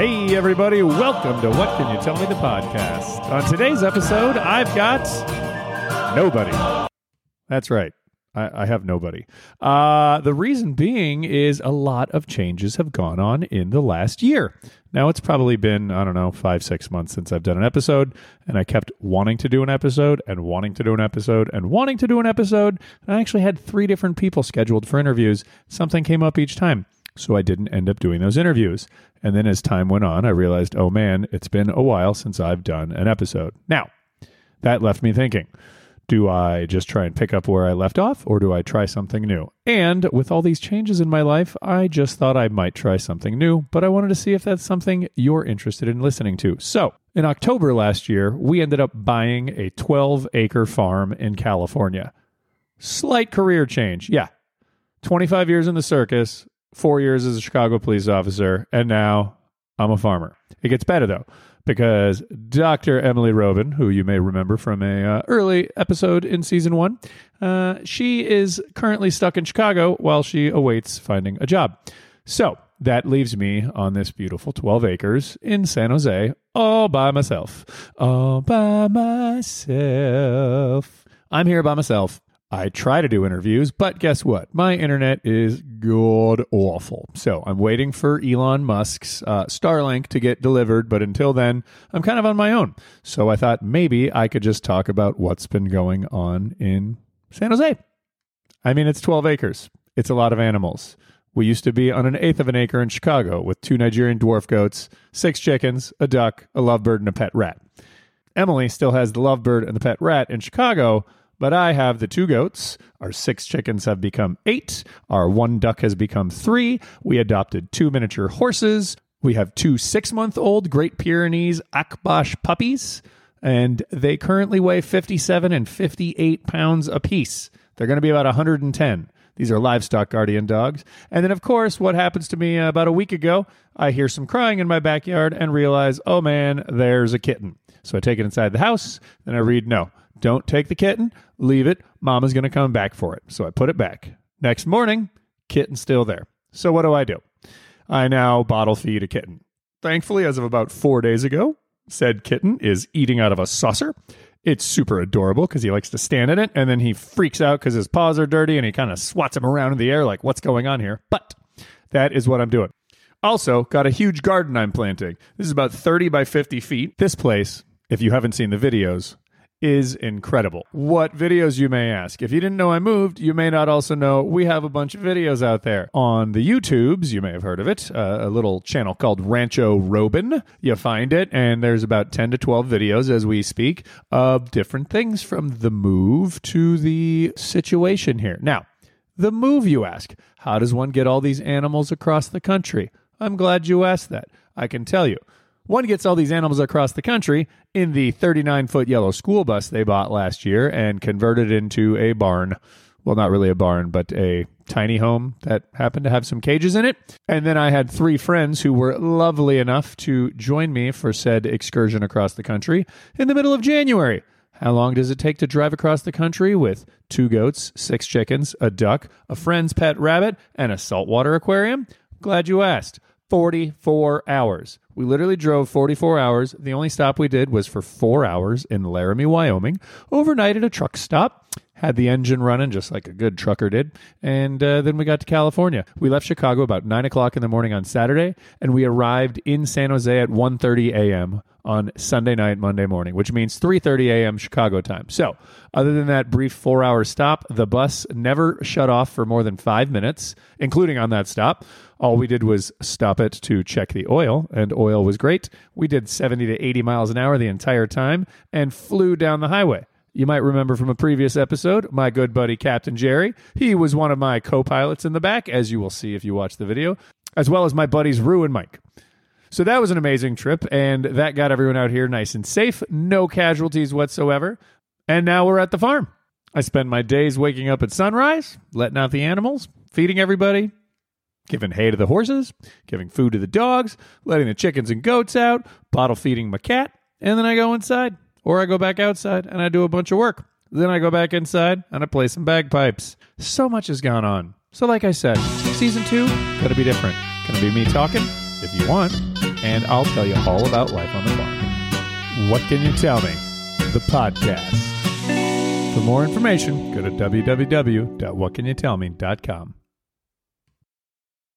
Hey, everybody, welcome to What Can You Tell Me the podcast. On today's episode, I've got nobody. That's right. I, I have nobody. Uh, the reason being is a lot of changes have gone on in the last year. Now, it's probably been, I don't know, five, six months since I've done an episode, and I kept wanting to do an episode and wanting to do an episode and wanting to do an episode. And I actually had three different people scheduled for interviews. Something came up each time. So I didn't end up doing those interviews. And then as time went on, I realized, oh man, it's been a while since I've done an episode. Now, that left me thinking do I just try and pick up where I left off, or do I try something new? And with all these changes in my life, I just thought I might try something new, but I wanted to see if that's something you're interested in listening to. So, in October last year, we ended up buying a 12 acre farm in California. Slight career change, yeah. 25 years in the circus, four years as a Chicago police officer, and now I'm a farmer. It gets better though, because Dr. Emily Roben, who you may remember from a uh, early episode in season one, uh, she is currently stuck in Chicago while she awaits finding a job. So that leaves me on this beautiful 12 acres in San Jose all by myself. All by myself. I'm here by myself. I try to do interviews, but guess what? My internet is god awful. So I'm waiting for Elon Musk's uh, Starlink to get delivered, but until then, I'm kind of on my own. So I thought maybe I could just talk about what's been going on in San Jose. I mean, it's 12 acres, it's a lot of animals. We used to be on an eighth of an acre in Chicago with two Nigerian dwarf goats, six chickens, a duck, a lovebird, and a pet rat. Emily still has the lovebird and the pet rat in Chicago but I have the two goats. Our six chickens have become eight. Our one duck has become three. We adopted two miniature horses. We have two six month old Great Pyrenees Akbash puppies, and they currently weigh 57 and 58 pounds apiece. They're going to be about 110. These are livestock guardian dogs. And then, of course, what happens to me about a week ago? I hear some crying in my backyard and realize, oh man, there's a kitten. So I take it inside the house. Then I read, no, don't take the kitten, leave it. Mama's going to come back for it. So I put it back. Next morning, kitten's still there. So what do I do? I now bottle feed a kitten. Thankfully, as of about four days ago, said kitten is eating out of a saucer. It's super adorable because he likes to stand in it and then he freaks out because his paws are dirty and he kind of swats him around in the air like, what's going on here? But that is what I'm doing. Also, got a huge garden I'm planting. This is about 30 by 50 feet. This place, if you haven't seen the videos, is incredible. What videos, you may ask? If you didn't know I moved, you may not also know we have a bunch of videos out there. On the YouTubes, you may have heard of it, uh, a little channel called Rancho Roben. You find it, and there's about 10 to 12 videos as we speak of different things from the move to the situation here. Now, the move, you ask. How does one get all these animals across the country? I'm glad you asked that. I can tell you. One gets all these animals across the country in the 39 foot yellow school bus they bought last year and converted into a barn. Well, not really a barn, but a tiny home that happened to have some cages in it. And then I had three friends who were lovely enough to join me for said excursion across the country in the middle of January. How long does it take to drive across the country with two goats, six chickens, a duck, a friend's pet rabbit, and a saltwater aquarium? Glad you asked. 44 hours. We literally drove 44 hours. The only stop we did was for four hours in Laramie, Wyoming, overnight at a truck stop. Had the engine running just like a good trucker did. And uh, then we got to California. We left Chicago about 9 o'clock in the morning on Saturday, and we arrived in San Jose at 1.30 a.m. on Sunday night, Monday morning, which means 3.30 a.m. Chicago time. So other than that brief four-hour stop, the bus never shut off for more than five minutes, including on that stop. All we did was stop it to check the oil, and oil was great. We did 70 to 80 miles an hour the entire time and flew down the highway. You might remember from a previous episode, my good buddy Captain Jerry. He was one of my co pilots in the back, as you will see if you watch the video, as well as my buddies Rue and Mike. So that was an amazing trip, and that got everyone out here nice and safe. No casualties whatsoever. And now we're at the farm. I spend my days waking up at sunrise, letting out the animals, feeding everybody, giving hay to the horses, giving food to the dogs, letting the chickens and goats out, bottle feeding my cat, and then I go inside. Or I go back outside and I do a bunch of work. Then I go back inside and I play some bagpipes. So much has gone on. So, like I said, season two, gonna be different. Gonna be me talking, if you want. and I'll tell you all about life on the farm. What Can You Tell Me? The podcast. For more information, go to www.whatcanyouTellme.com.